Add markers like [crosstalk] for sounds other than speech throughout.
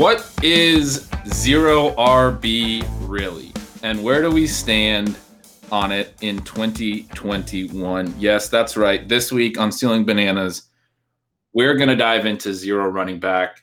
What is zero RB really? And where do we stand on it in 2021? Yes, that's right. This week on Stealing Bananas, we're going to dive into zero running back.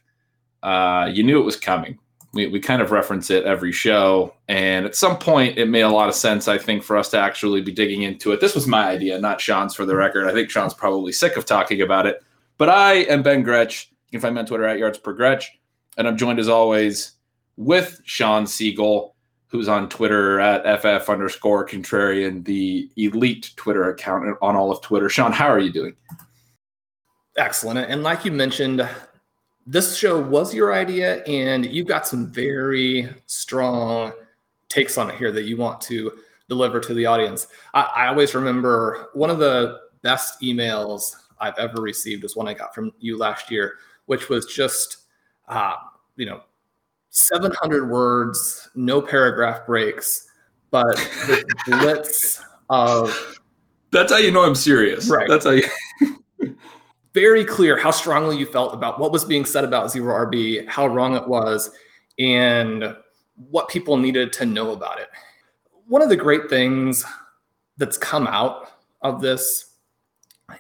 Uh, you knew it was coming. We, we kind of reference it every show. And at some point, it made a lot of sense, I think, for us to actually be digging into it. This was my idea, not Shawn's for the record. I think Shawn's probably sick of talking about it. But I am Ben Gretch. You can find me on Twitter at yards per Gretch. And I'm joined as always with Shawn Siegele, who's on Twitter at FF underscore contrarian, the elite Twitter account on all of Twitter. Shawn, how are you doing? Excellent. And like you mentioned, this show was your idea, and you've got some very strong takes on it here that you want to deliver to the audience. I, I always remember one of the best emails I've ever received was one I got from you last year, which was just uh, you know, 700 words, no paragraph breaks, but the [laughs] blitz of. That's how you know I'm serious. Right. That's how you. [laughs] very clear how strongly you felt about what was being said about zero RB, how wrong it was, and what people needed to know about it. One of the great things that's come out of this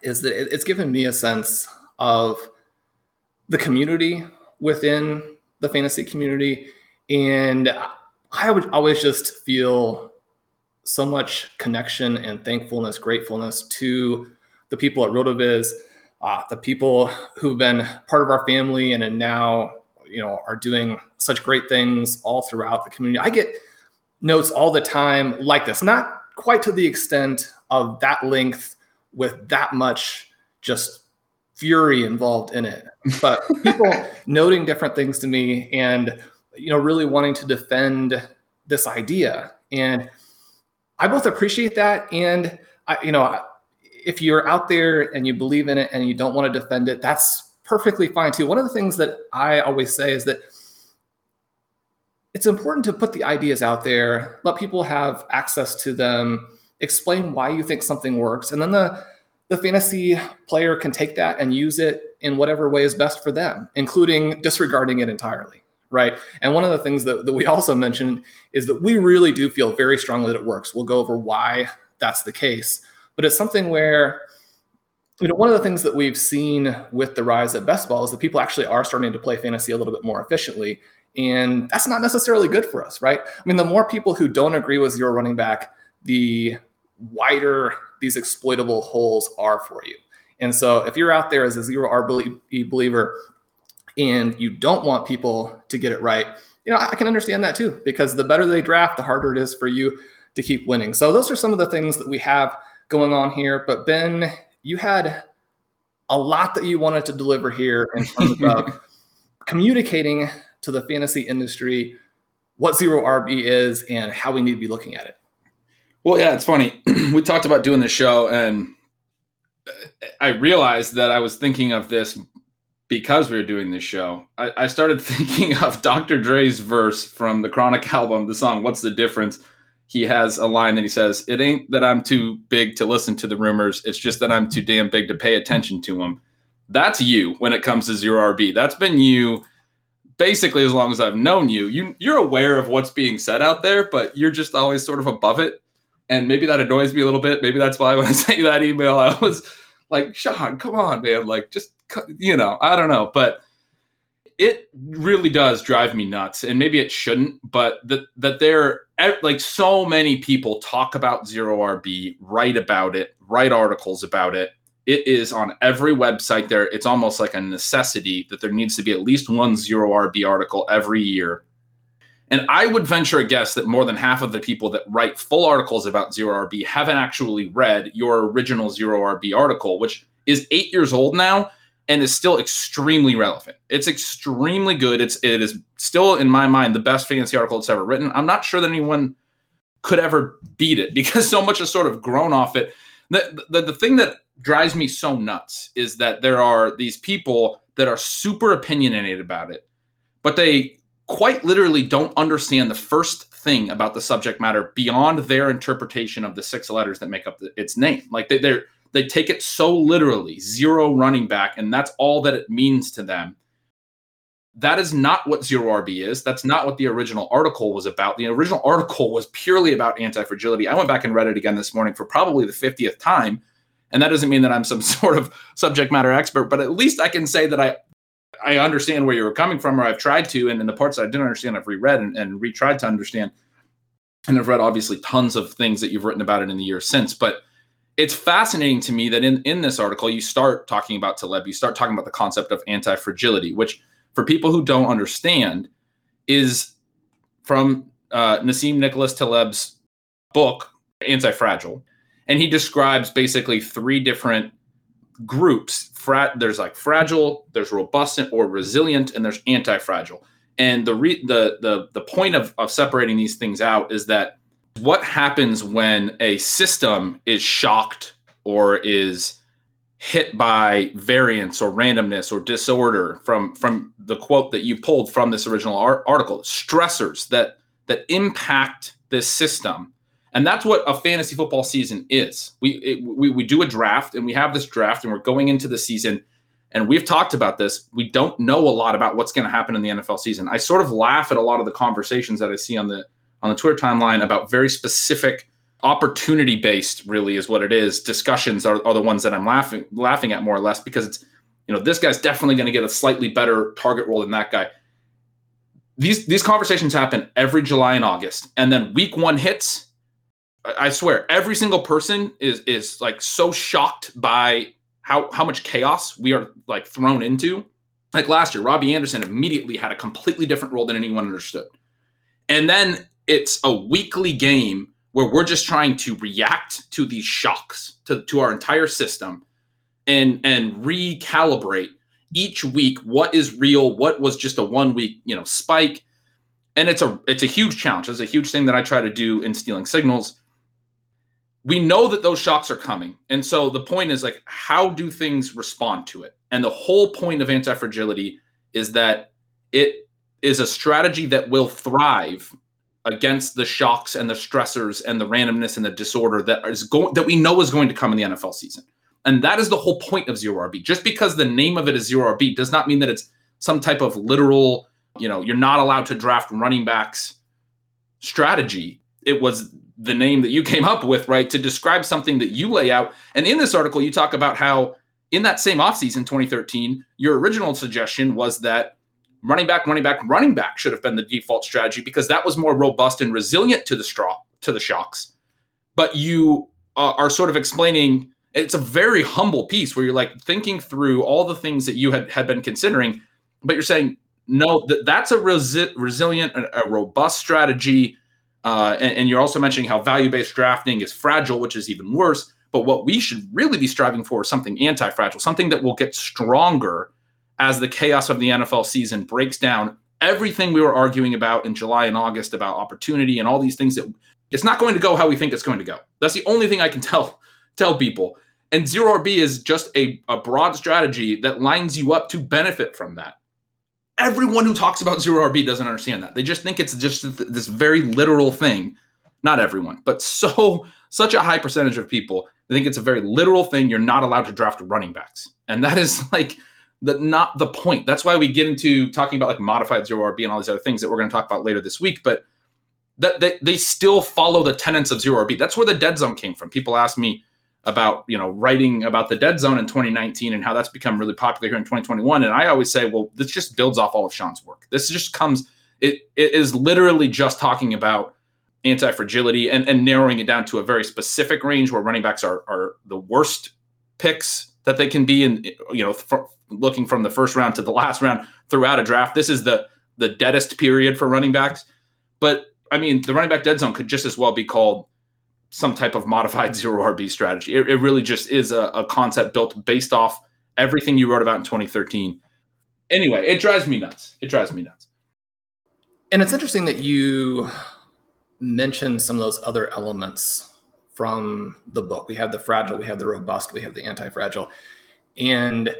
is that it's given me a sense of the community within the fantasy community. And I would always just feel so much connection and thankfulness, gratefulness to the people at RotoViz, uh, the people who've been part of our family and now, you know, are doing such great things all throughout the community. I get notes all the time like this, not quite to the extent of that length with that much just fury involved in it. But people [laughs] noting different things to me and you know really wanting to defend this idea. And i both appreciate that and i you know if you're out there and you believe in it and you don't want to defend it that's perfectly fine too. One of the things that i always say is that it's important to put the ideas out there let people have access to them explain why you think something works and then the the fantasy player can take that and use it in whatever way is best for them, including disregarding it entirely. Right. And one of the things that, that we also mentioned is that we really do feel very strongly that it works. We'll go over why that's the case. But it's something where, you know, one of the things that we've seen with the rise of best ball is that people actually are starting to play fantasy a little bit more efficiently. And that's not necessarily good for us, right? I mean, the more people who don't agree with zero running back, the wider these exploitable holes are for you. And so if you're out there as a zero RB believer and you don't want people to get it right, you know, I can understand that too, because the better they draft, the harder it is for you to keep winning. So those are some of the things that we have going on here. But Ben, you had a lot that you wanted to deliver here in terms of [laughs] communicating to the fantasy industry what zero RB is and how we need to be looking at it. Well, yeah, it's funny. [clears throat] we talked about doing the show, and I realized that I was thinking of this because we were doing this show. I, I started [laughs] thinking of Dr. Dre's verse from the Chronic album, the song "What's the Difference." he has a line that he says, It ain't that I'm too big to listen to the rumors. It's just that I'm too damn big to pay attention to them. That's you when it comes to zero RB. That's been you basically as long as I've known you. you you're aware of what's being said out there, but you're just always sort of above it. And maybe that annoys me a little bit. Maybe that's why when I [laughs] sent you that email, I was like, Shawn, come on, man. Like, just, you know, I don't know. But it really does drive me nuts and maybe it shouldn't but that that there like so many people talk about zero rb write about it write articles about it it is on every website there it's almost like a necessity that there needs to be at least one zero rb article every year and i would venture a guess that more than half of the people that write full articles about zero rb haven't actually read your original zero rb article which is eight years old now and is still extremely relevant. It's extremely good. It's it is still in my mind the best fantasy article that's ever written. I'm not sure that anyone could ever beat it [laughs] because so much has sort of grown off it. The, the the thing that drives me so nuts is that there are these people that are super opinionated about it, but they quite literally don't understand the first thing about the subject matter beyond their interpretation of the six letters that make up the, its name. Like they, they're they take it so literally, zero running back, and that's all that it means to them. That is not what zero RB is. That's not what the original article was about. The original article was purely about anti fragility. I went back and read it again this morning for probably the 50th time. And that doesn't mean that I'm some [laughs] sort of subject matter expert, but at least I can say that I I understand where you were coming from, or I've tried to, and in the parts I didn't understand, I've reread and, and retried to understand. And I've read obviously tons of things that you've written about it in the years since. But it's fascinating to me that in, in this article, you start talking about Taleb, you start talking about the concept of anti fragility, which for people who don't understand is from uh, Nassim Nicholas Taleb's book, Anti Fragile. And he describes basically three different groups. There's like fragile, there's robust or resilient, and there's anti fragile. And the, re- the, the, the point of, of separating these things out is that what happens when a system is shocked or is hit by variance or randomness or disorder from from the quote that you pulled from this original art- article stressors that that impact this system and that's what a fantasy football season is. We, it, we we do a draft and we have this draft and we're going into the season and we've talked about this. We don't know a lot about what's going to happen in the NFL season. I sort of laugh at a lot of the conversations that i see on the on the Twitter timeline about very specific opportunity based really is what it is. Discussions are, are the ones that i'm laughing laughing at more or less because it's you know this guy's definitely going to get a slightly better target role than that guy. These these conversations happen every july and august. And then week one hits i swear every single person is is like so shocked by how how much chaos we are like thrown into. Like last year robbie anderson immediately had a completely different role than anyone understood. And then it's a weekly game where we're just trying to react to these shocks to, to our entire system and and recalibrate each week what is real what was just a one week you know spike. And it's a it's a huge challenge. It's a huge thing that i try to do in stealing signals we know that those shocks are coming and so the point is like how do things respond to it and the whole point of anti-fragility is that it is a strategy that will thrive against the shocks and the stressors and the randomness and the disorder that is going that we know is going to come in the NFL season. And that is the whole point of zero RB. Just because the name of it is zero RB does not mean that it's some type of literal, you know, you're not allowed to draft running backs strategy. It was the name that you came up with, right, to describe something that you lay out. And in this article, you talk about how in that same offseason, 2013, your original suggestion was that running back, running back, running back should have been the default strategy because that was more robust and resilient to the straw to the shocks. But you uh, are sort of explaining it's a very humble piece where you're like thinking through all the things that you had had been considering, but you're saying no, that that's a resi- resilient, a, a, robust strategy. Uh, and, and you're also mentioning how value based drafting is fragile, which is even worse. But what we should really be striving for is something anti fragile, something that will get stronger as the chaos of the NFL season breaks down everything we were arguing about in July and August about opportunity and all these things that it's not going to go how we think it's going to go. That's the only thing I can [laughs] tell tell people. And zero RB is just a, a broad strategy that lines you up to benefit from that. Everyone who talks about zero RB doesn't understand that. They just think it's just this very literal thing not everyone, but so such a high percentage of people I think it's a very literal thing. You're not allowed to draft running backs. And that is [laughs] like the not the point. That's why we get into talking about like modified zero RB and all these other things that we're going to talk about later this week. But that they, they still follow the tenets of zero RB. That's where the dead zone came from. People ask me about you know writing about the dead zone in 2019 and how that's become really popular here in 2021 and i always say well this just builds off all of shawn's work. This just comes it, it is literally just talking about anti-fragility and, and narrowing it down to a very specific range where running backs are, are the worst picks that they can be in you know looking from the first round to the last round throughout a draft. This is the the deadest period for running backs. But i mean the running back dead zone could just as well be called some type of modified [laughs] zero RB strategy. It, it really just is a, a, concept built based off everything you wrote about in 2013. Anyway, it drives me nuts. It drives me nuts. And it's interesting that you mentioned some of those other elements from the book. We have the fragile, we have the robust, we have the anti fragile, and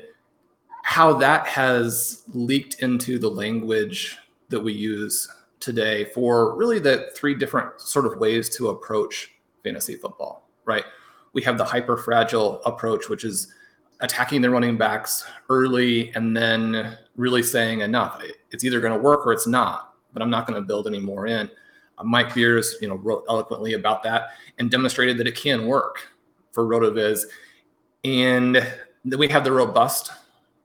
how that has leaked into the language that we use today for really the three different sort of ways to approach fantasy football, right? We have the hyper fragile approach, which is attacking the running backs early and then really saying enough. It's either going to work or it's not, but I'm not going to build any more in. Uh, Mike Beers, you know, wrote eloquently about that and demonstrated that it can work for Rotoviz. And then we have the robust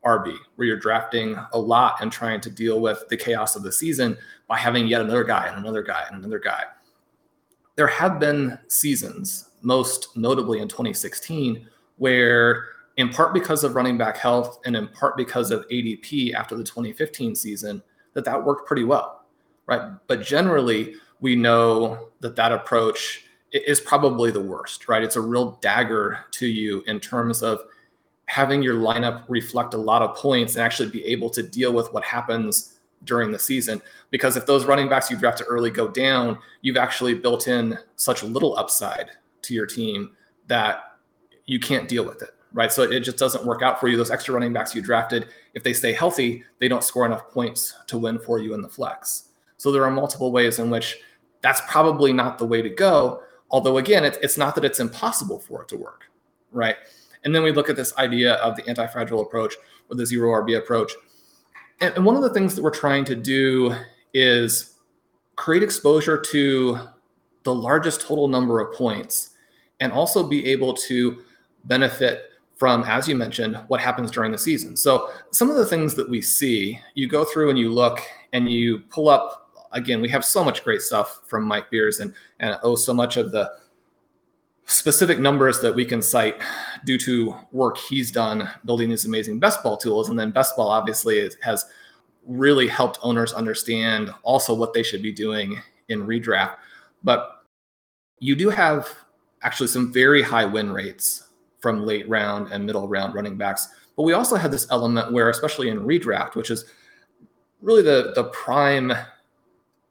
RB, where you're drafting a lot and trying to deal with the chaos of the season by having yet another guy and another guy and another guy there have been seasons, most notably in 2016, where in part because of running back health and in part because of ADP after the 2015 season, that that worked pretty well, right? But generally, we know that that approach is probably the worst, right? It's a real dagger to you in terms of having your lineup reflect a lot of points and actually be able to deal with what happens during the season. Because if those running backs you drafted early go down, you've actually built in such little upside to your team that you can't deal with it, right? So it just doesn't work out for you. Those extra running backs you drafted, if they stay healthy, they don't score enough points to win for you in the flex. So there are multiple ways in which that's probably not the way to go. Although, again, it's, not that it's impossible for it to work, right? And then we look at this idea of the anti fragile approach or the zero RB approach and, one of the things that we're trying to do is create exposure to the largest total number of points and also be able to benefit from, as you mentioned, what happens during the season. So, some of the things that we see, you go through and you look and you pull up. Again, we have so much great stuff from Mike Beers and and oh, so much of the specific numbers that we can cite due to work he's done building these amazing best ball tools. And then best ball obviously has really helped owners understand also what they should be doing in redraft. But you do have actually some very high win rates from late round and middle round running backs. But we also have this element where, especially in redraft, which is really the, the prime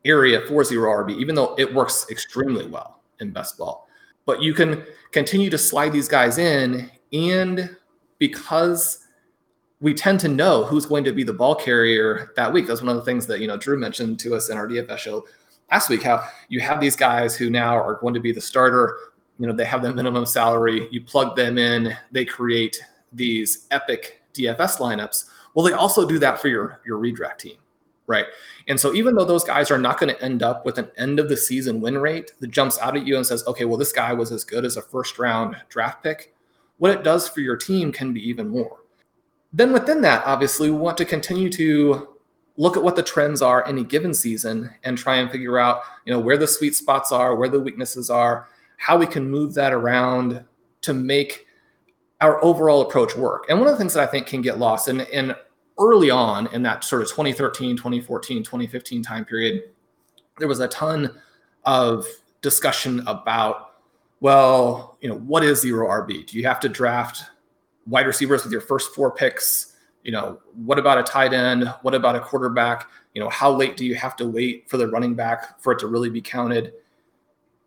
area for zero RB, even though it works extremely well in best ball but you can continue to slide these guys in and because we tend to know who's going to be the ball carrier that week that's one of the things that you know drew mentioned to us in our dfs show last week how you have these guys who now are going to be the starter you know they have the minimum salary you plug them in they create these epic dfs lineups. Well they also do that for your your redraft team right? And so even though those guys are not going to end up with an end of the season win rate that jumps out at you and says, okay, well, this guy was as good as a first round draft pick, what it does for your team can be even more. Then within that, obviously, we want to continue to look at what the trends are any given season and try and figure out, you know, where the sweet spots are, where the weaknesses are, how we can move that around to make our overall approach work. And one of the things that I think can get lost, and, and early on in that sort of 2013, 2014, 2015 time period, there was a ton of discussion about, well, you know, what is zero RB? Do you have to draft wide receivers with your first four picks? You know, what about a tight end? What about a quarterback? You know, how late do you have to wait for the running back for it to really be counted?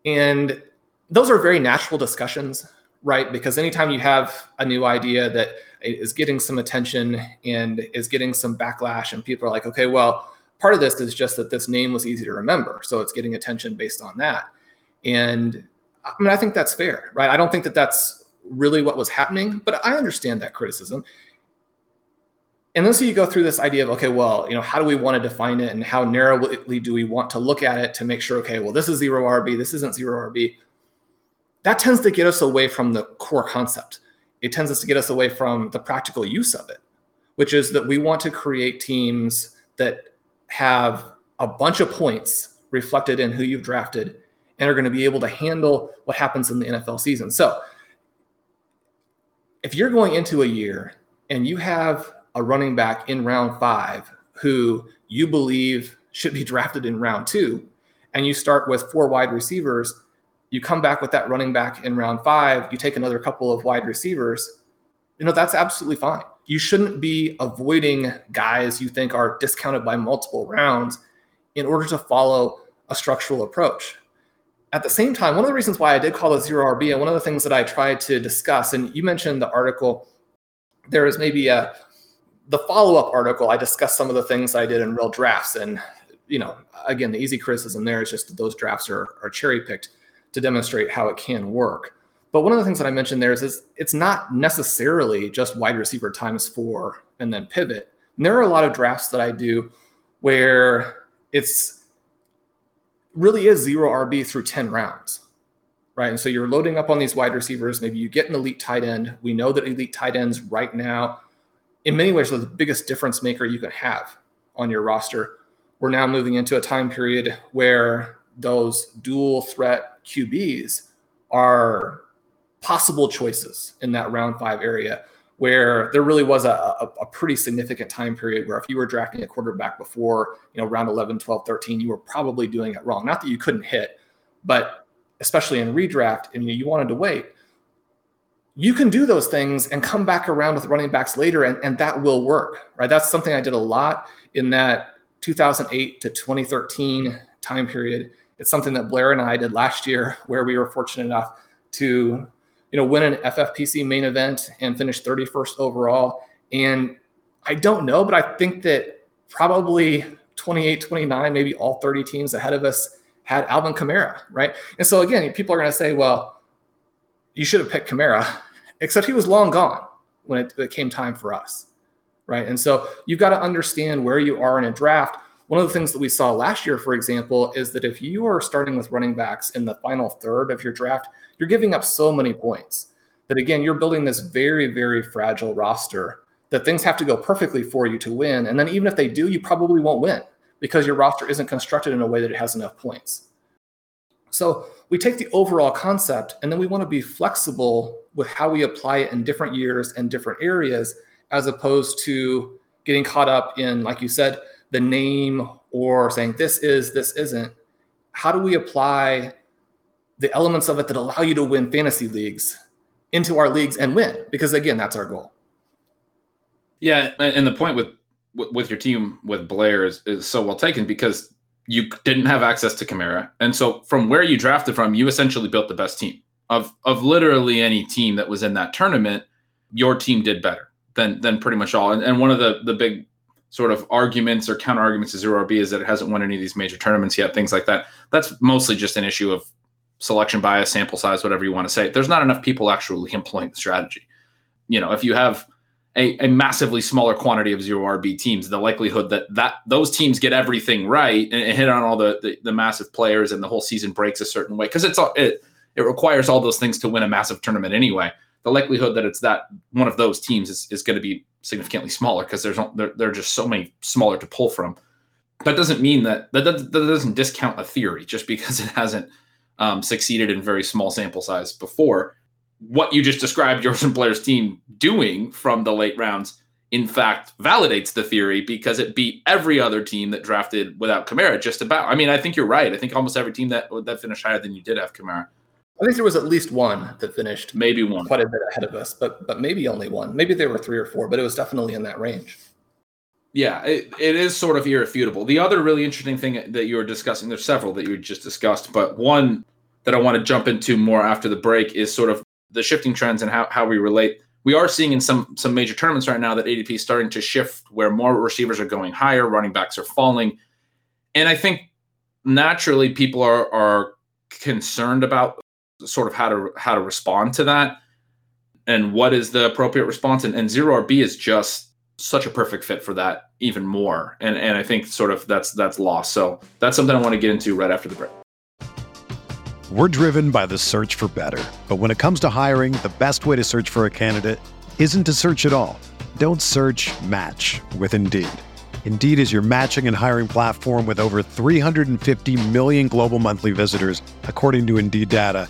And those are very natural discussions, right? Because anytime you have a new idea that is getting some attention and is getting some backlash and people are like okay well part of this is just that this name was easy to remember so it's getting attention based on that And I mean, I think that's fair, right? I don't think that that's really what was happening, but I understand that criticism. And then so you go through this idea of, okay, well, you know, how do we want to define it and how narrowly do we want to look at it to make sure, okay, well, this is zero RB, this isn't zero RB. That tends to get us away from the core concept. It tends us to get us away from the practical use of it, which is that we want to create teams that have a bunch of points reflected in who you've drafted and are going to be able to handle what happens in the NFL season. So if you're going into a year and you have a running back in round five who you believe should be [laughs] drafted in round two, and you start with four wide receivers, you come back with that running back in round five, you take another couple of wide receivers, you know, that's absolutely fine. You shouldn't be avoiding guys you think are discounted by multiple rounds in order to follow a structural approach. At the same time, one of the reasons why I did call it zero RB, and one of the things that I tried to discuss, and you mentioned the article, there is maybe a the follow-up article, I discussed some of the things I did in real drafts. And, you know, again, the easy criticism there is just that those drafts are, are cherry-picked to demonstrate how it can work. But one of the things that I mentioned there is, is it's not necessarily just wide receiver times four and then pivot. And there are a lot of drafts that I do where it's really is zero RB through 10 rounds, right? And so you're loading up on these wide receivers. Maybe you get an elite tight end. We know that elite tight ends right now, in many ways, are the biggest difference maker you can have on your roster. We're now moving into a time period where those dual threat QBs are possible choices in that round five area where there really was a, a, a, pretty significant time period where if you were drafting a quarterback before you know round 11 12 13 you were probably doing it wrong. Not that you couldn't hit but especially in redraft and you wanted to wait. You can do those things and come back around with running backs later and, and that will work right? That's something i did a lot in that 2008 to 2013 time period it's something that blair and i did last year [laughs] where we were fortunate enough to you know, win an FFPC main event and finish 31st overall. And I don't know, but I think that probably 28, 29, maybe all 30 teams ahead of us had Alvin Kamara, right? And so again, people are going to say, well, you should have picked Kamara, [laughs] except he was long gone when it, it came time for us, right? And so you've got to understand where you are in a draft. One of the things that we saw last year, for example, is that if you are starting with running backs in the final third of your draft, you're giving up so many points that again, you're building this very, very fragile roster that things have to go perfectly for you to win. And then even if they do, you probably won't win because your roster isn't constructed in a way that it has enough points. So we take the overall concept and then we want to be flexible with how we apply it in different years and different areas, as opposed to getting caught up in, like you said, the name or saying this is, this isn't. How do we apply the elements of it that allow you to win fantasy leagues into our leagues and win because again that's our goal yeah and the point with with your team with blair is, is so well taken because you didn't have access to Kamara. And so from where you drafted from, you essentially built the best team. Of of literally any team that was in that tournament, your team did better than than pretty much all. And, and one of the the big sort of arguments or counter arguments to zero RB is that it hasn't won any of these major tournaments yet, things like that. That's mostly just an issue of selection bias, sample size, whatever you want to say. There's not enough people actually employing the strategy. You know, if you have a, a massively smaller quantity of zero RB teams, the likelihood that that those teams get everything right and, and hit on all the, the, the massive players and the whole season breaks a certain way because it's all it it requires all those things to win a massive tournament anyway. The likelihood that it's that one of those teams is, is going to be significantly smaller because there's there, there are just so many smaller to pull from. That doesn't mean that that, that, that doesn't discount a theory just because [laughs] it hasn't um, succeeded in very small sample size before. What you just described Jordan Blair's team doing from the late rounds, in fact, validates the theory because it beat every other team that drafted without Kamara. Just about. I mean, I think you're right. I think almost every team that that finished higher than you did have Kamara. I think there was at least one that finished maybe one quite a bit ahead of us, but but maybe only one. Maybe there were three or four, but it was definitely in that range. Yeah, it, it is sort of irrefutable. The other really interesting thing that you were discussing, there's several that you just discussed, but one that I want to jump into more after the break is sort of the shifting trends and how, how we relate. We are seeing in some some major tournaments right now that ADP is starting to shift where more receivers are going higher, running backs are falling. And I think naturally people are are concerned about sort of how to how to respond to that and what is the appropriate response. And, and zero RB is just such a perfect fit for that even more. And and I think sort of that's that's lost. So that's something I want to get into right after the break. We're driven by the search for better. But when it comes to hiring, the best way to search for a candidate isn't to search at all. Don't search match with Indeed. Indeed is your matching and hiring platform with over 350 million global monthly visitors, according to Indeed data,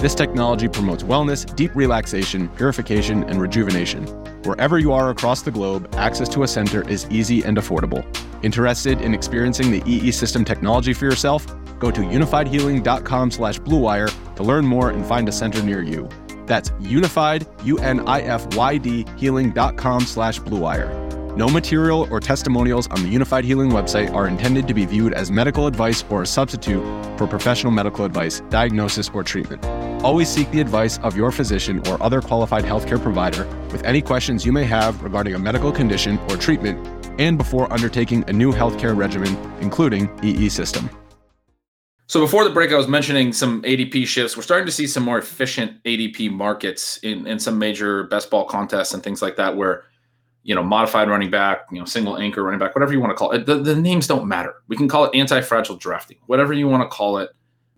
This technology promotes wellness, deep relaxation, purification, and rejuvenation. Wherever you are across the globe, access to a center is easy and affordable. Interested in experiencing the EE System technology for yourself? Go to unifydhealing.com/bluewire to learn more and find a center near you. That's unifyd, U-N-I-F-Y-D, healing.com slash bluewire. No material or testimonials on the Unifyd Healing website are intended to be viewed as medical advice or a substitute for professional medical advice, diagnosis, or treatment. Always seek the advice of your physician or other qualified healthcare provider with any questions you may have regarding a medical condition or treatment and before undertaking a new healthcare regimen, including EE system. So before the break, I was mentioning some ADP shifts. We're starting to see some more efficient ADP markets in, in some major best ball contests and things like that, where you know modified running back, you know single anchor running back, whatever you want to call it. The, the names don't matter. We can call it anti-fragile drafting, whatever you want to call it.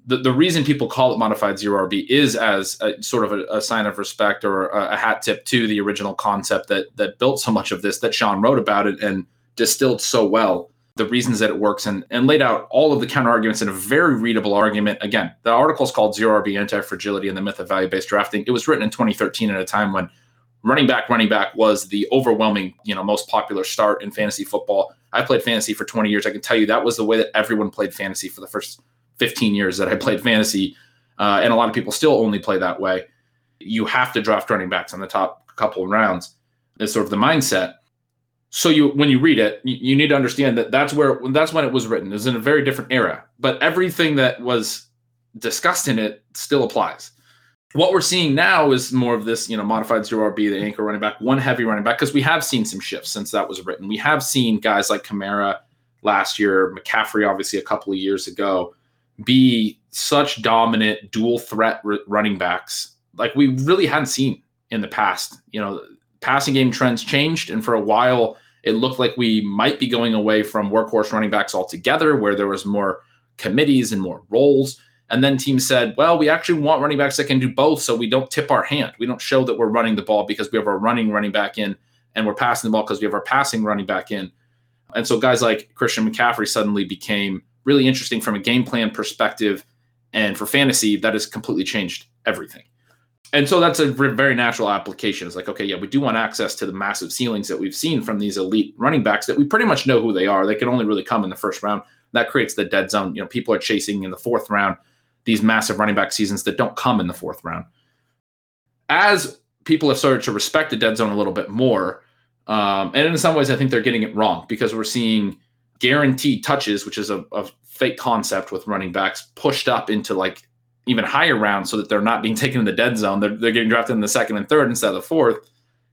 The, the reason people call it modified zero RB is as a, sort of a, a sign of respect or a, a hat tip to the original concept that that built so much of this that Shawn wrote about it and distilled so well the reasons that it works and, and laid out all of the counter arguments in a very readable argument. Again, the article is called Zero RB Anti Fragility and the Myth of Value Based Drafting. It was written in 2013 at a time when running back, running back was the overwhelming, you know, most popular start in fantasy football. I played fantasy for 20 years. I can tell you that was the way that everyone played fantasy for the first 15 years that I played fantasy. Uh, and a lot of people still only play that way. You have to draft running backs on the top couple of rounds. Is sort of the mindset so you when you read it you, you, need to understand that that's where that's when it was written it was in a very different era but everything that was discussed in it still applies what we're seeing now is more of this you know modified zero rb the anchor running back one heavy running back because we have seen some shifts since that was written we have seen guys like Kamara last year mccaffrey obviously a couple of years ago be such dominant dual threat r- running backs like we really hadn't seen in the past you know passing game trends changed and for a while it looked like we might be going away from workhorse running backs altogether, where there was more committees and more roles. And then teams said, well, we actually want running backs that can do both, so we don't tip our hand. We don't show that we're running the ball because we have our running running back in, and we're passing the ball because we have our passing running back in. And so guys like Christian McCaffrey suddenly became really interesting from a game plan perspective. And for fantasy, that has completely changed everything and so that's a very natural application. It's like, okay, yeah, we do want access to the massive ceilings that we've seen from these elite running backs that we pretty much know who they are. They can only really come in the first round. That creates the dead zone. You know, people are chasing in the fourth round these massive running back seasons that don't come in the fourth round. As people have started to respect the dead zone a little bit more, um, and in some ways, I think they're getting it wrong because we're seeing guaranteed touches, which is a, a fake concept with running backs, pushed up into like even higher rounds so that they're not being [laughs] taken in the dead zone. They're, they're getting drafted in the second and third instead of the fourth.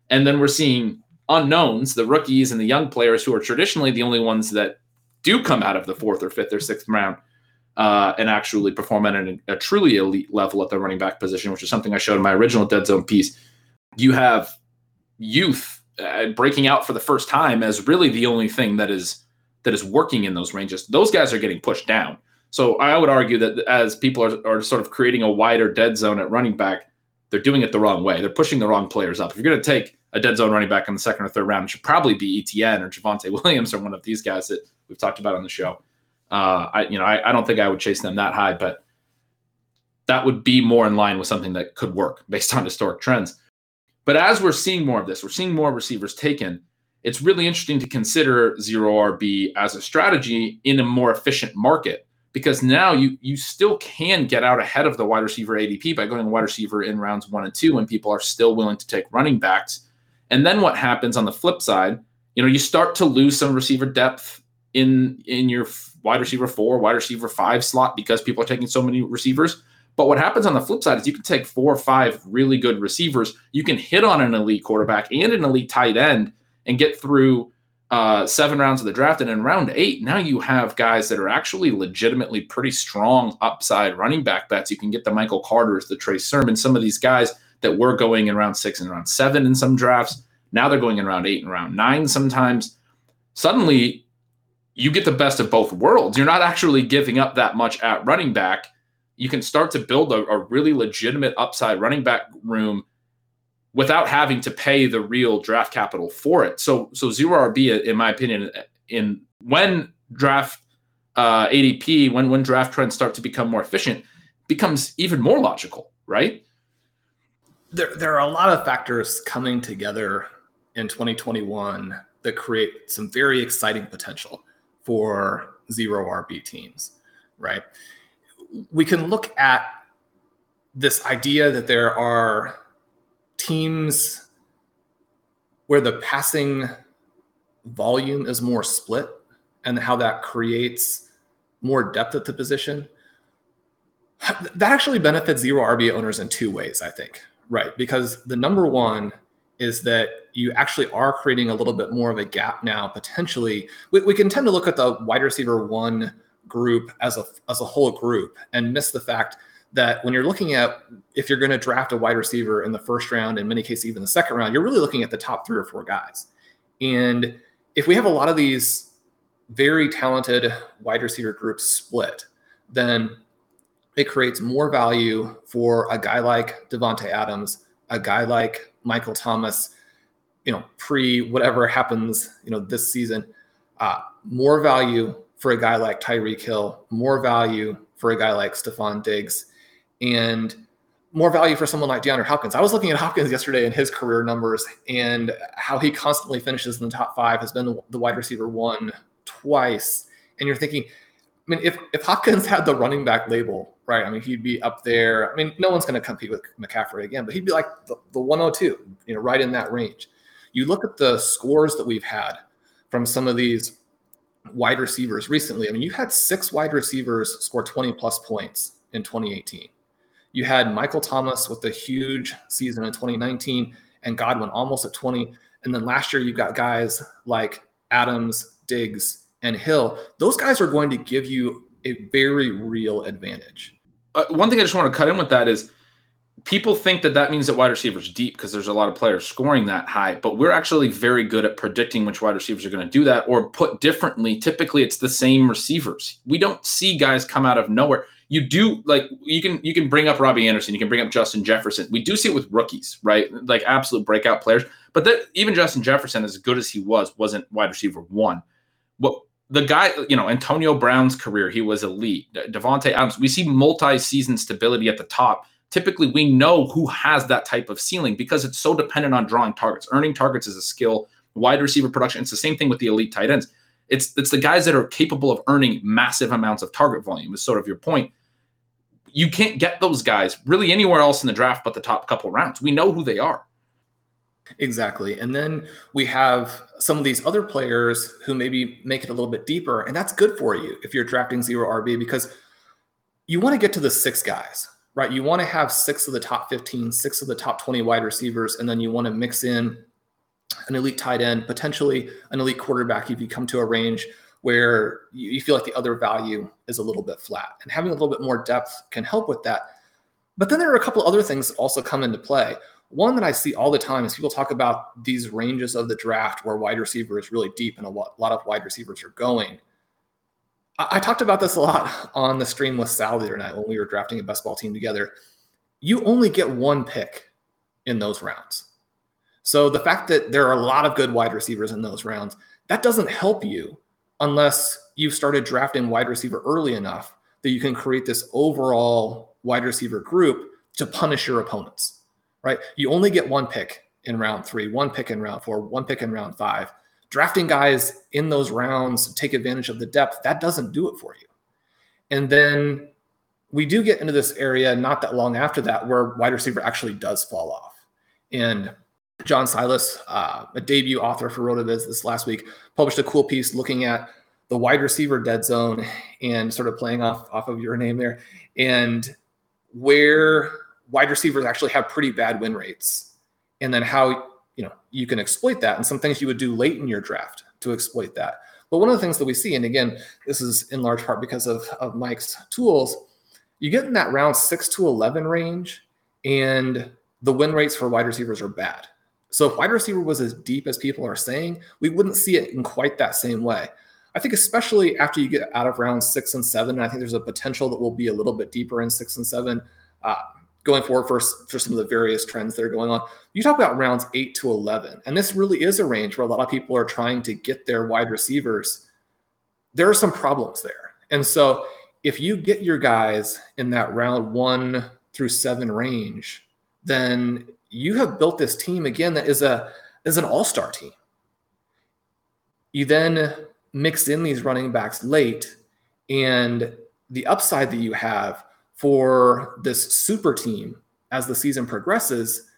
And then we're seeing unknowns, the rookies and the young players who are traditionally the only ones that do come out of the fourth or fifth or sixth round, uh, and actually perform at an, a truly elite level at the running back position, which is something I showed in my original dead zone piece. You have youth uh, breaking out for the first time as really the only thing that is that is working in those ranges. Those guys are getting pushed down. So I would argue that as people are, are sort of creating a wider dead zone at running back, they're doing it the wrong way. They're pushing the wrong players up. If you're going to take a dead zone running back in the second or third round, it should probably be ETN or Javonte [laughs] Williams or one of these guys that we've talked about on the show. Uh, I, you know, I, I don't think I would chase them that high, but that would be more in line with something that could work based [laughs] on historic trends. But as we're seeing more of this, we're seeing more receivers taken. It's really interesting to consider zero RB as a strategy in a more efficient market because now you you still can get out ahead of the wide receiver ADP by going wide receiver in rounds one and two when people are still willing to take running backs. And then what happens on the flip side? You know, you start to lose some receiver depth in in your wide receiver four, wide receiver five slot because people are taking so many receivers. But what happens on the flip side is you can take four or five really good receivers. You can hit on an elite quarterback and an elite tight end and get through uh, seven rounds of the draft. And in round eight, now you have guys that are actually legitimately pretty strong upside running back bets. You can get the Michael Carters, the Trey Sermon, some of these guys that were going in round six and round seven in some drafts. Now they're going in round eight and round nine sometimes. Suddenly, you get the best of both worlds. You're not actually giving up that much at running back. You can start to build a, a really legitimate upside running back room without having to pay the real draft capital for it. So so zero RB, in my opinion, in when draft uh, ADP, when when draft trends start to become more efficient, becomes even more logical, right? There there are a lot of factors coming together in 2021 that create some very exciting potential for zero RB teams, right? We can look at this idea that there are teams where the passing volume is more split and how that creates more depth at the position. That actually benefits zero RB owners in two ways, I think, right? Because the number one is that you actually are creating a little bit more of a gap now, potentially. We, we can tend to look at the wide receiver one group as a as a whole group and miss the fact that when you're looking at if you're going to draft a wide receiver in the first round, in many cases even the second round, you're really looking at the top three or four guys. And if we have a lot of these very talented wide receiver groups split, then it creates more value for a guy like Davante Adams, a guy like Michael Thomas, you know, pre whatever happens, you know, this season, uh, more value for a guy like Tyreek Hill, more value for a guy like Stefon Diggs, and more value for someone like DeAndre Hopkins. I was looking at Hopkins yesterday and his career numbers and how he constantly finishes in the top five has been the wide receiver one twice. And you're thinking, I mean, if if Hopkins had the running back label, right? I mean, he'd be up there. I mean, no one's going to compete with McCaffrey again, but he'd be like the, the 102, you know, right in that range. You look at the scores that we've had from some of these wide receivers recently. I mean, you had six wide receivers score 20 plus points in 2018. You had Michael Thomas with a huge season in 2019 and Godwin almost at 20. And then last year, you've got guys like Adams, Diggs, and Hill. Those guys are going to give you a very real advantage. Uh, one thing I just want to cut in with that is people think that that means that wide receivers deep because there's a lot of players scoring that high, but we're actually very good at predicting which wide receivers are going to do that. Or put differently, typically it's the same receivers. We don't see guys come out of nowhere you do like you can you can bring up Robbie Anderson, you can bring up Justin Jefferson. We do see it with rookies, right? Like absolute breakout players. But that even Justin Jefferson, as good as he was, wasn't wide receiver one. What the guy, you know, Antonio Brown's career, he was elite. Davante Adams, we see multi-season stability at the top. Typically, we know who has that type of ceiling because it's so dependent on drawing targets. Earning targets is a skill. Wide receiver production. It's the same thing with the elite tight ends. It's it's the guys that are capable of earning massive amounts of target volume. Is sort of your point you can't get those guys really anywhere else in the draft but the top couple rounds. We know who they are. Exactly. And then we have some of these other players who maybe make it a little bit deeper. And that's good for you if you're drafting zero RB because you want to get to the six guys, right? You want to have six of the top 15, six of the top 20 wide receivers, and then you want to mix in an elite tight end, potentially an elite quarterback if you come to a range where you, feel like the other value is a little bit flat. And having a little bit more depth can help with that. But then there are a couple other things that also come into play. One that I see all the time is people talk about these ranges of the draft where wide receiver is really deep and a lot of wide receivers are going. I, I talked about this a lot [laughs] on the stream with Sal the other night when we were drafting a best ball team together. You only get one pick in those rounds. So the fact that there are a lot of good wide receivers in those rounds, that doesn't help you unless you've started drafting wide receiver early enough that you can create this overall wide receiver group to punish your opponents right? You only get one pick in round three, one pick in round four, one pick in round five. Drafting guys in those rounds take advantage of the depth, that doesn't do it for you. And then we do get into this area not that long after that where wide receiver actually does fall off. And John Silas, uh, a debut author for RotoViz this last week, published a cool piece looking at the wide receiver dead zone and sort of playing off off of your name there and where wide receivers actually have pretty bad win rates, and then how you know you can exploit that, and some things you would do late in your draft to exploit that. But one of the things that we see, and again, this is in large part because of, of Mike's tools, you get in that round six to 11 range, and the win rates for wide receivers are bad. So if wide receiver was as deep as people are saying, we wouldn't see it in quite that same way. I think especially after you get out of round six and seven, I think there's a potential that we'll be a little bit deeper in six and seven. Uh, going forward for, for some of the various trends that are going on. You talk about rounds eight to 11, and this really is a range where a lot of people are trying to get their wide receivers. There are some problems there. And so if you get your guys in that round one through seven range, then you have built this team again that is a is an all-star team. You then mix in these running backs late, and the upside that you have for this super team as the season progresses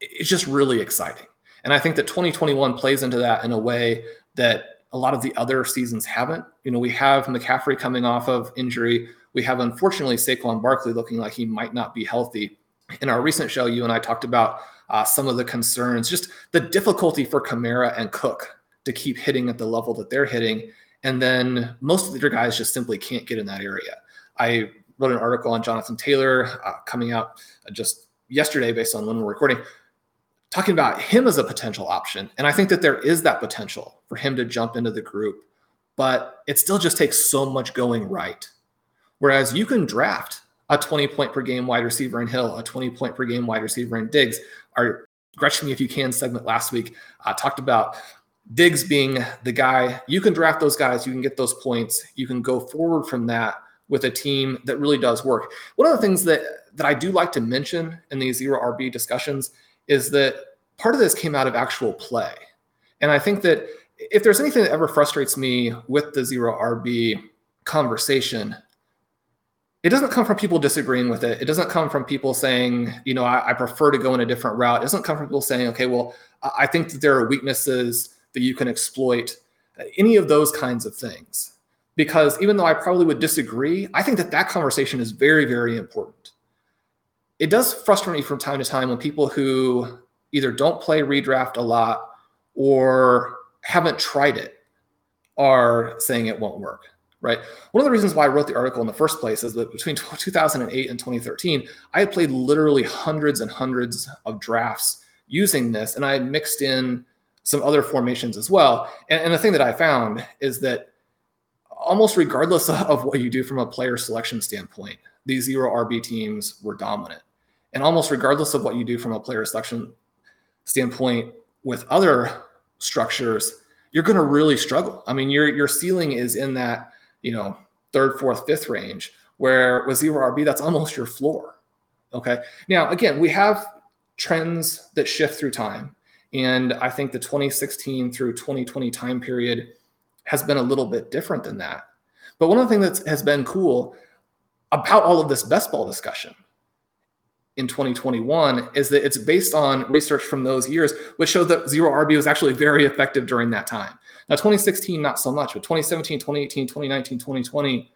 it's just really exciting. And I think that 2021 plays into that in a way that a lot of the other seasons haven't. You know, we have McCaffrey coming off of injury. We have, unfortunately, Saquon Barkley looking like he might not be healthy. In our recent show, you and I talked about uh, some of the concerns, just the difficulty for Kamara and Cook to keep hitting at the level that they're hitting. And then most of your guys just simply can't get in that area. I wrote an article on Jonathan Taylor uh, coming out just yesterday based on when we're recording, talking about him as a potential option. And I think that there is that potential for him to jump into the group, but it still just takes so much going right. Whereas you can draft a 20 point per game wide receiver in Hill, a 20 point per game wide receiver in Diggs. Our Gretchen If You Can segment last week uh, talked about Diggs being the guy. You can draft those guys, you can get those points, you can go forward from that with a team that really does work. One of the things that that I do like to mention in these zero RB discussions is that part of this came out of actual play. And I think that if there's anything that ever frustrates me with the zero RB conversation, it doesn't come from people disagreeing with it. It doesn't come from people saying, you know, I, I, prefer to go in a different route. It doesn't come from people saying, okay, well, I think that there are weaknesses that you can exploit. Uh, any of those kinds of things because even though I probably would disagree, I think that that conversation is very, very important. It does frustrate me from time to time when people who either don't play redraft a lot or haven't tried it are saying it won't work, right? One of the reasons why I wrote the article in the first place is that between 2008 and 2013, I had played literally hundreds and hundreds of drafts using this, and I had mixed in some other formations as well. And, and the thing that I found is that almost regardless [laughs] of what you do from a player selection standpoint, these zero RB teams were dominant. And almost regardless of what you do from a player selection standpoint with other structures, you're going to really struggle. I mean, your your ceiling is in that, you know, third, fourth, fifth range, where with zero RB, that's almost your floor. Okay. Now, again, we have trends that shift through time. And I think the 2016 through 2020 time period has been a little bit different than that. But one of the things that has been cool about all of this best ball discussion in 2021 is that it's based on research from those years, which showed that zero RB was actually very effective during that time. Now, 2016, not so much, but 2017, 2018, 2019, 2020,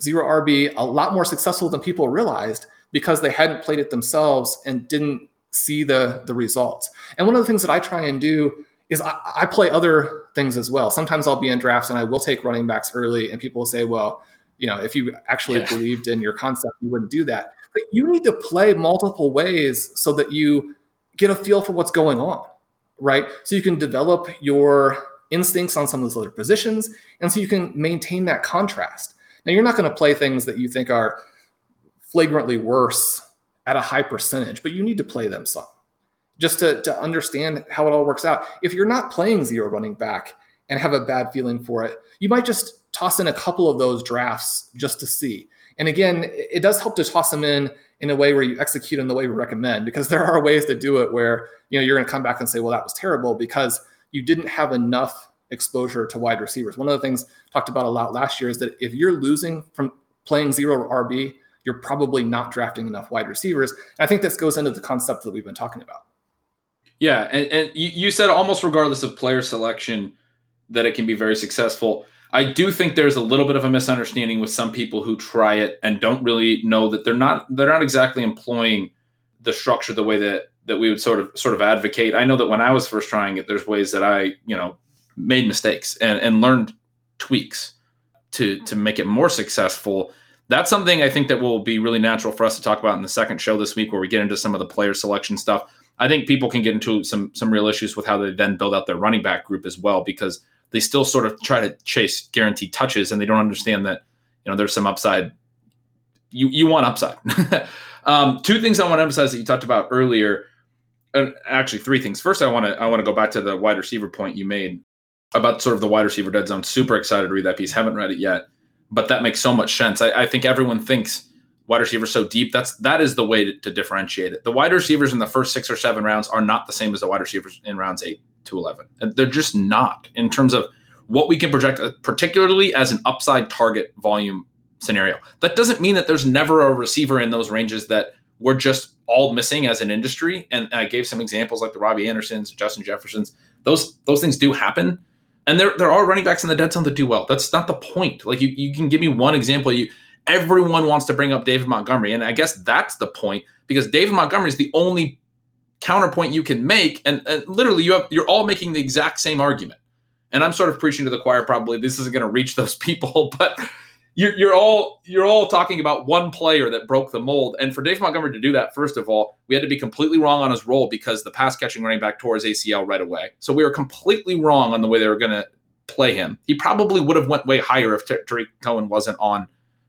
zero RB, a lot more successful than people realized because they hadn't played it themselves and didn't see the, the results. And one of the things that I try and do is I, I, play other things as well. Sometimes I'll be in drafts and I will take running backs early, and people will say, well, you know, if you actually yeah. believed in your concept, you wouldn't do that. But you need to play multiple ways so that you get a feel for what's going on, right? So you can develop your instincts on some of those other positions, and so you can maintain that contrast. Now, you're not going to play things that you think are flagrantly worse at a high percentage, but you need to play them some just to, to understand how it all works out. If you're not playing zero running back and have a bad feeling for it, you might just toss in a couple of those drafts just to see. And again, it does help to toss them in in a way where you execute in the way we recommend, because [laughs] there are ways to do it where you know you're going to come back and say, well, that was terrible because you didn't have enough exposure to wide receivers. One of the things talked about a lot last year is that if you're losing from playing zero RB, you're probably not drafting enough wide receivers. And I think this goes into the concept that we've been talking about. Yeah, and, and you said almost regardless of player selection that it can be very successful. I do think there's a little bit of a misunderstanding with some people who try it and don't really know that they're not they're not exactly employing the structure the way that that we would sort of sort of advocate. I know that when I was first trying it, there's ways that I you know made mistakes and and learned tweaks to to make it more successful. That's something I think that will be really natural for us to talk about in the second show this week, where we get into some of the player selection stuff. I think people can get into some some real issues with how they then build out their running back group as well because they still sort of try to chase guaranteed touches and they don't understand that you know there's some upside. You you want upside. [laughs] um, two things I want to emphasize that you talked about earlier. And actually, three things. First, I want to I want to go back to the wide receiver point you made about sort of the wide receiver dead zone. Super excited to read that piece. Haven't read it yet, but that makes so much sense. I, I think everyone thinks wide receivers so deep. That's that is the way to, to, differentiate it. The wide receivers in the first six or seven rounds are not the same as the wide receivers in rounds eight to eleven. They're just not in terms of what we can project, uh, particularly as an upside target volume scenario. That doesn't mean that there's never a receiver in those ranges that we're just all missing as an industry. And I gave some examples like the Robbie Andersons, Justin Jeffersons. Those those things do happen. And there, there are running backs in the dead zone that do well. That's not the point. Like you, you can give me one example. You everyone wants to bring up David Montgomery. And I guess that's the point because David Montgomery is the only counterpoint you can make. And, and literally you have you're all making the exact same argument. And I'm sort of preaching to the choir probably. This isn't going to reach those [laughs] people, but you're, you're all you're all talking about one player that broke the mold. And for Dave Montgomery to do that, first of all, we had to be completely wrong on his role because the pass catching running back tore his ACL right away. So we were completely wrong on the way they were going to play him. He probably would have went way higher if Tarik Cohen wasn't on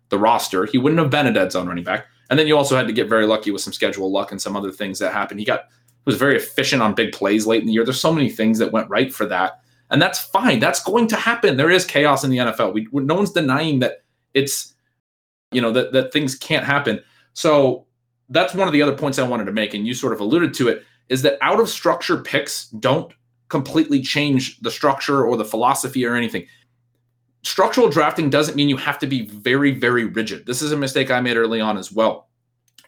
the roster. He wouldn't have been a dead zone running back. And then you also had to get very lucky with some schedule luck and some other things that happened. He got was very efficient on big plays late in the year. There's so many things that went right for that, and that's fine. That's going to happen. There is chaos in the NFL. We no one's denying that it's you know that that things can't happen. So that's one of the other points I wanted to make, and you sort of alluded to it. Is that out of structure picks don't completely change the structure or the philosophy or anything structural drafting doesn't mean you have to be very, very rigid. This is a mistake I made early on as well.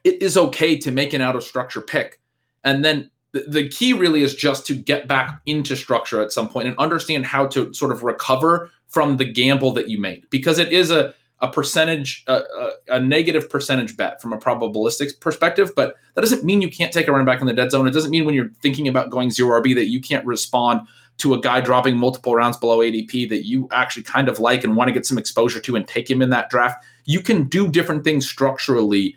It is okay to make an out of structure pick. And then the, the key really is just to get back into structure at some point and understand how to sort of recover from the gamble that you made because it is a a percentage, a, a, a, negative percentage bet from a probabilistic perspective, but that doesn't mean you can't take a running back in the dead zone. It doesn't mean when you're thinking about going zero RB that you can't respond to a guy dropping multiple rounds below ADP that you actually kind of like and want to get some exposure to and take him in that draft. You can do different things structurally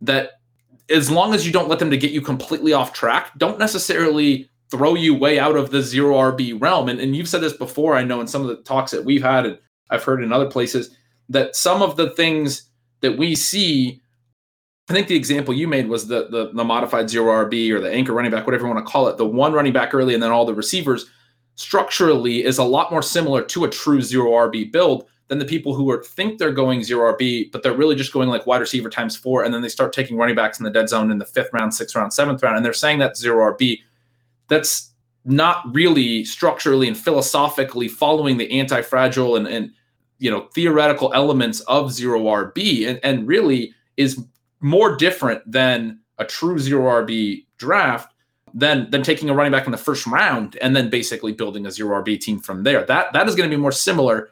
that, as long as you don't let them to get you completely off track, don't necessarily throw you way out of the zero RB realm. And, and you've said this before, I know in some of the talks that we've had and I've heard in other places that some of the things that we see I think the example you made was the, the, the modified zero RB or the anchor running back, whatever you want to call it. The one running back early and then all the receivers structurally is a lot more similar to a true zero RB build than the people who are think they're going zero RB, but they're really just going like wide receiver times four, and then they start taking running backs in the dead zone in the fifth round, sixth round, seventh round, and they're saying that zero RB. That's not really structurally and philosophically following the anti-fragile and, and you know theoretical elements of zero RB, and, and really is more different than a true zero RB draft than than taking a running back in the first round and then basically building a zero RB team from there. That that is going to be more similar.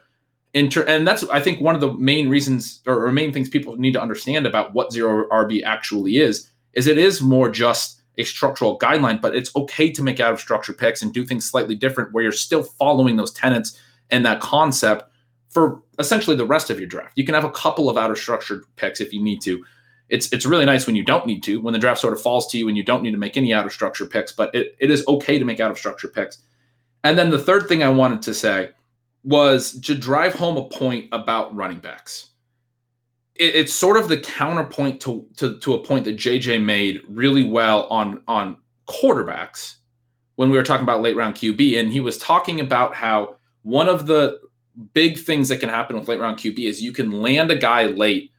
Inter- and that's I think one of the main reasons or, or main things people need to understand about what zero RB actually is is it is more just a structural guideline, but it's okay to make out of structure picks and do things slightly different where you're still following those tenets and that concept for essentially the rest of your draft. You can have a couple of out of structured picks if you need to. It's it's really nice when you don't need to, when the draft sort of falls to you and you don't need to make any out of structure picks, but it, it is okay to make out of structure picks. And then the third thing I wanted to say was to drive home a point about running backs. It, it's sort of the counterpoint to, to, to a point that JJ made really well on, on quarterbacks when we were talking about late round QB. And he was talking about how one of the big things that can happen with late round QB is you can land a guy late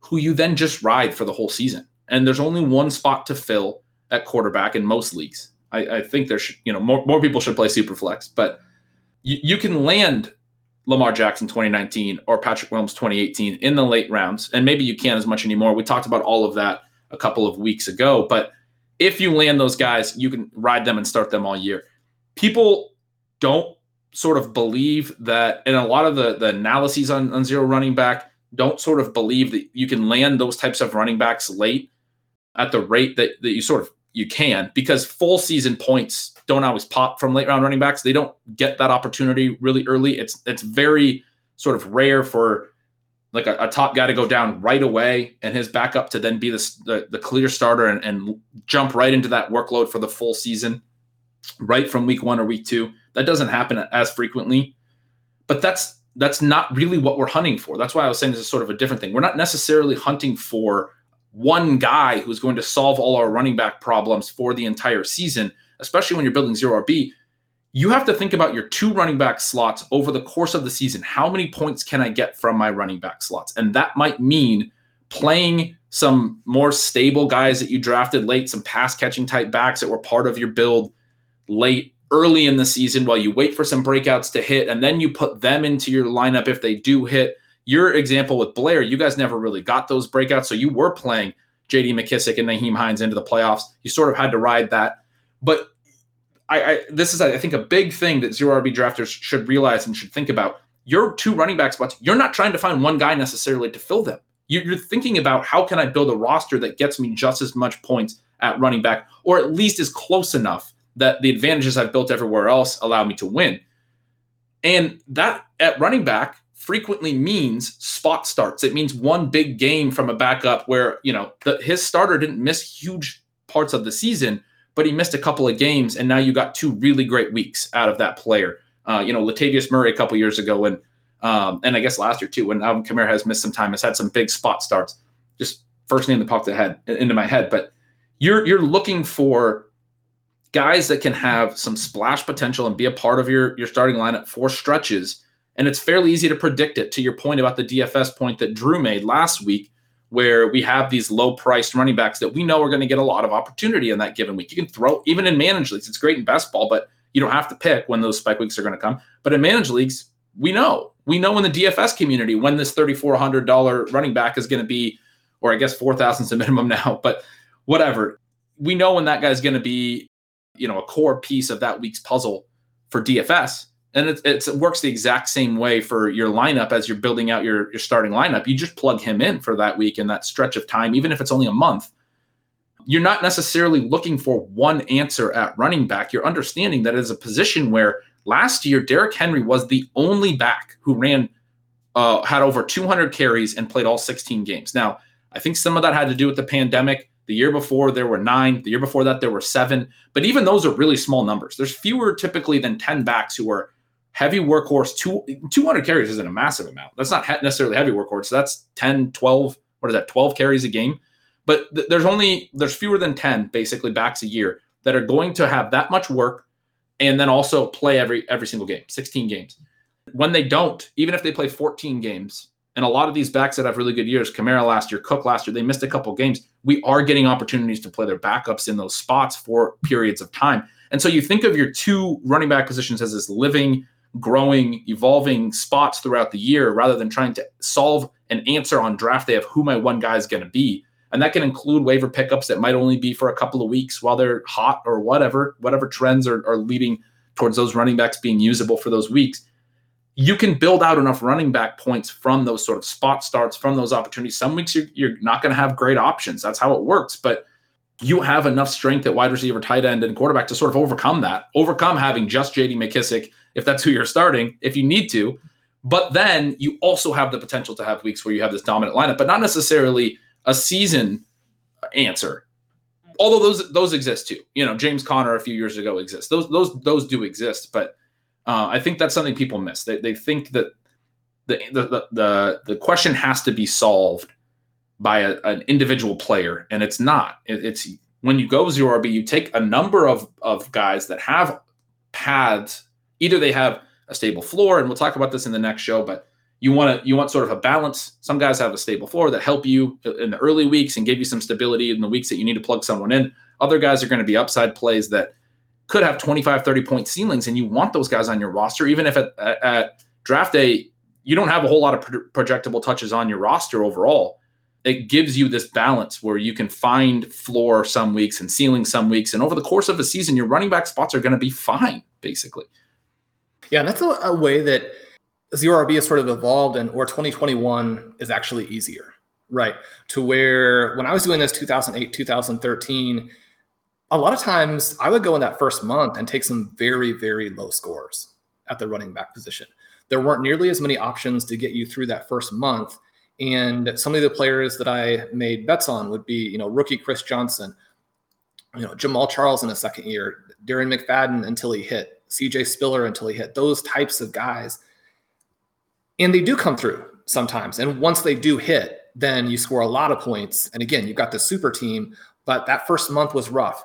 who you then just ride for the whole season. And there's only one spot to fill at quarterback in most leagues. I, I think there should, you know, more, more people should play super flex, but you, you can land Lamar Jackson 2019 or Patrick Williams 2018 in the late rounds. And maybe you can't as much anymore. We talked about all of that a couple of weeks ago. But if you land those guys, you can ride them and start them all year. People don't sort of believe that, and a lot of the, the analyses on, on zero running back don't sort of believe that you can land those types of running backs late at the rate that, that you sort of you can because full season points don't always pop from late round running backs. They don't get that opportunity really early. It's it's very sort of rare for like a, a top guy to go down right away and his backup to then be the, the, the clear starter and, and jump right into that workload for the full season right from week one or week two. That doesn't happen as frequently, but that's that's not really what we're hunting for. That's why I was saying this is sort of a different thing. We're not necessarily hunting for one guy who's going to solve all our running back problems for the entire season, especially when you're building zero RB. You have to think about your two running back slots over the course of the season. How many points can I get from my running back slots? And that might mean playing some more stable guys that you drafted late, some pass catching type backs that were part of your build late early in the season while you wait for some breakouts to hit, and then you put them into your lineup if they do hit your example with Blair, you guys never really got those breakouts. So you were playing JD McKissic and Nyheim Hines into the playoffs. You sort of had to ride that. But I, I this is, I think, a big thing that zero RB drafters should realize and should think about. Your two running back spots, you're not trying to find one guy necessarily to fill them. You're thinking about how can I build a roster that gets me just as much points at running back, or at least is close enough that the advantages I've built everywhere else allow me to win. And that at running back, frequently means spot starts. It means one big game from a backup where, you know, the, his starter didn't miss huge parts of the season, but he missed a couple of games. And now you got two really great weeks out of that player. Uh, you know, Latavius Murray a couple years ago, and um, and I guess last year too, when Alvin Kamara has missed some time, has had some big spot starts. Just first name the that popped ahead into my head. But you're you're looking for guys that can have some splash potential and be a part of your your starting lineup for stretches and it's fairly easy to predict it to your point about the DFS point that Drew made last week, where we have these low priced running backs that we know are going to get a lot of opportunity in that given week. You can throw, even in managed leagues, it's great in best ball, but you don't have to pick when those spike weeks are going to come. But in managed leagues, we know. We know in the DFS community when this $3,400 running back is going to be, or I guess 4,000 is the minimum [laughs] now, but whatever. We know when that guy's going to be, you know, a core piece of that week's puzzle for DFS and it, it works the exact same way for your lineup as you're building out your, your starting lineup. You just plug him in for that week and that stretch of time, even if it's only a month. You're not necessarily looking for one answer at running back. You're understanding that it is a position where last year Derrick Henry was the only back who ran, uh, had over 200 carries and played all 16 games. Now, I think some of that had to do with the pandemic. The year before, there were nine. The year before that, there were seven. But even those are really small numbers. There's fewer typically than 10 backs who are heavy workhorse, two, 200 carries isn't a massive amount. That's not necessarily heavy workhorse. That's 10, 12, what is that, 12 carries a game. But th- there's only, there's fewer than 10 basically backs a year that are going to have that much work and then also play every every single game, 16 games. When they don't, even if they play 14 games, and a lot of these backs that have really good years, Kamara last year, Cook last year, they missed a couple games. We are getting opportunities to play their backups in those spots for periods of time. And so you think of your two running back positions as this living growing, evolving spots throughout the year rather than trying to solve an answer on draft day of who my one guy is going to be. And that can include waiver pickups that might only be for a couple of weeks while they're hot or whatever, whatever trends are, are leading towards those running backs being usable for those weeks. You can build out enough running back points from those sort of spot starts, from those opportunities. Some weeks you're, you're not going to have great options. That's how it works. But you have enough strength at wide receiver, tight end, and quarterback to sort of overcome that, overcome having just JD McKissic, if that's who you're starting, if you need to. But then you also have the potential to have weeks where you have this dominant lineup, but not necessarily a season answer. Although those those exist too. You know, James Conner a few years ago exists. Those those those do exist, but uh, I think that's something people miss. They, they think that the, the the the question has to be solved by a, an individual player, and it's not. It, it's when you go zero RB, you take a number of of guys that have paths. Either they have a stable floor, and we'll talk about this in the next show, but you want to you want sort of a balance. Some guys have a stable floor that help you in the early weeks and give you some stability in the weeks that you need to plug someone in. Other guys are going to be upside plays that could have 25 30 point ceilings and you want those guys on your roster even if at, at draft day you don't have a whole lot of projectable touches on your roster overall it gives you this balance where you can find floor some weeks and ceiling some weeks. And over the course of a season, your running back spots are going to be fine, basically. Yeah, and that's a, a way that zero RB has sort of evolved, and or 2021 is actually easier, right? To where when I was doing this 2008, 2013, a lot of times I would go in that first month and take some very, very low scores at the running back position. There weren't nearly as many options to get you through that first month and some of the players that I made bets on would be, you know, rookie Chris Johnson, you know, Jamaal Charles in a second year, Darren McFadden until he hit, CJ Spiller until he hit, those types of guys. And they do come through sometimes. And once they do hit, then you score a lot of points. And again, you've got the super team, but that first month was rough.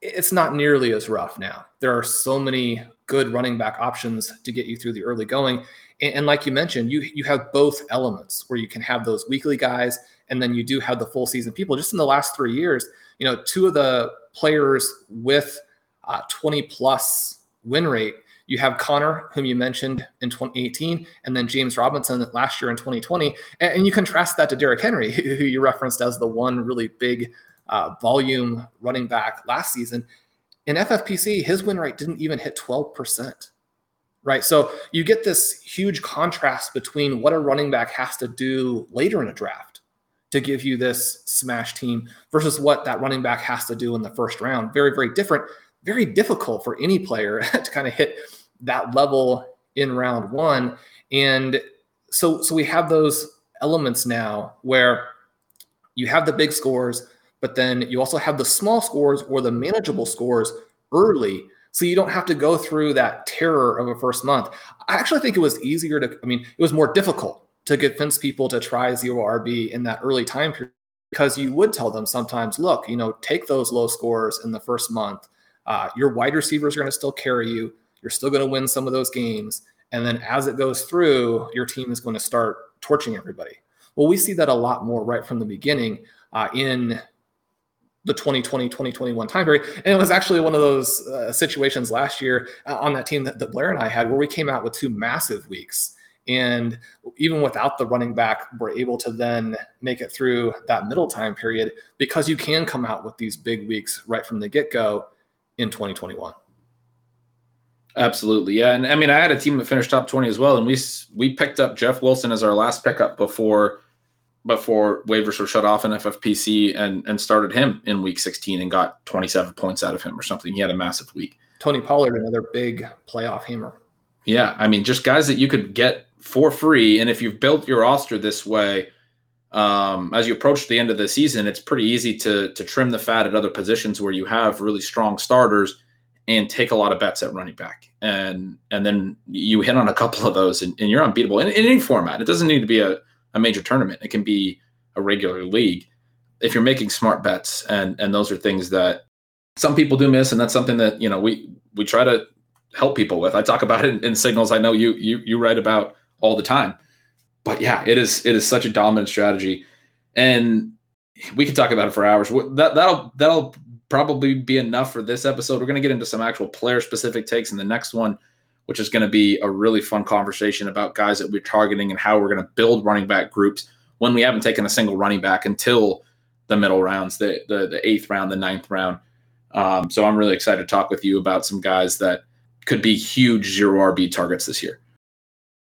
It's not nearly as rough now. There are so many good running back options to get you through the early going. And, and like you mentioned, you you have both elements where you can have those weekly guys, and then you do have the full season people. Just in the last three years, you know, two of the players with uh, 20 plus win rate. You have Conner, whom you mentioned in 2018, and then James Robinson last year in 2020. And, and you contrast that to Derrick Henry, [laughs] who you referenced as the one really big uh, volume running back last season. In FFPC, his win rate didn't even hit 12% right? So you get this huge contrast between what a running back has to do later in a draft to give you this smash team versus what that running back has to do in the first round. Very, very different, very difficult for any player [laughs] to kind of hit that level in round one. And so, so we have those elements now where you have the big scores, but then you also have the small scores or the manageable scores early so you don't have to go through that terror of a first month. I actually think it was easier to, I mean, it was more difficult to convince people to try zero in that early time period because you would tell them sometimes, look, you know, take those low scores in the first month. Uh, your wide receivers are going to still carry you. You're still going to win some of those games. And then as it goes through, your team is going to start torching everybody. Well, we see that a lot more right from the beginning uh, in the 2020 2021 time period and it was actually one of those uh, situations last year uh, on that team that, that, blair and i had where we came out with two massive weeks. And even without the running back we're able to then make it through that middle time period because you can come out with these big weeks right from the get-go in 2021 absolutely. Yeah. And i mean i had a team that finished top 20 as well. And we we picked up jeff wilson as our last pickup before before waivers were shut off in FFPC and and started him in week 16 and got 27 points out of him or something. He had a massive week. Tony Pollard, another big playoff hammer. Yeah, I mean, just guys that you could get for free, and if you've built your roster this way, um, as you approach the end of the season, it's pretty easy to to trim the fat at other positions where you have really strong starters and take a lot of bets at running back, and and then you hit on a couple of those, and, and you're unbeatable in, in any format. It doesn't need to be a a major tournament. It can be a regular league. If you're making smart bets, and and those are things that some people do miss, and that's something that you know we we try to help people with. I talk about it in, in signals. I know you you you write about all the time. But yeah, it is it is such a dominant strategy, and we could talk about it for hours. That that'll that'll probably be enough for this episode. We're going to get into some actual player specific takes in the next one which is going to be a really fun conversation about guys that we're targeting and how we're going to build running back groups when we haven't taken a single running back until the middle rounds, the the, the eighth round, the ninth round. Um, so I'm really excited to talk with you about some guys that could be huge zero RB targets this year.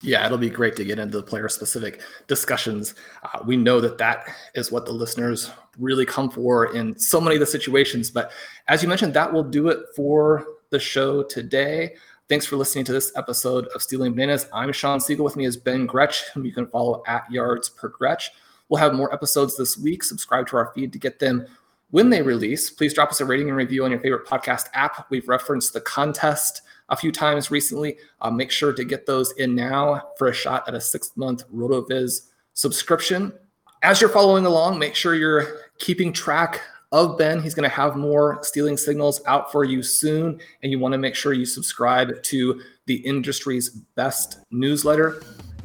Yeah, it'll be great to get into the player specific discussions. Uh, we know that that is what the listeners really come for in so many of the situations. But as you mentioned, that will do it for the show today. Thanks for listening to this episode of Stealing Bananas. I'm Shawn Siegele. With me is Ben Gretch, whom you can follow at Yards Per Gretch. We'll have more episodes this week. Subscribe to our feed to get them when they release. Please drop us a rating and review on your favorite podcast app. We've referenced the contest a few times recently. Uh, make sure to get those in now for a shot at a six month RotoViz subscription. As you're following along, make sure you're keeping track of Ben. He's going to have more stealing signals out for you soon. And you want to make sure you subscribe to the industry's best newsletter.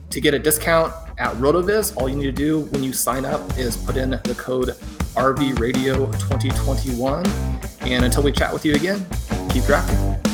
To get a discount at RotoViz, all you need to do when you sign up is put in the code RV Radio 2021. And until we chat with you again, keep drafting.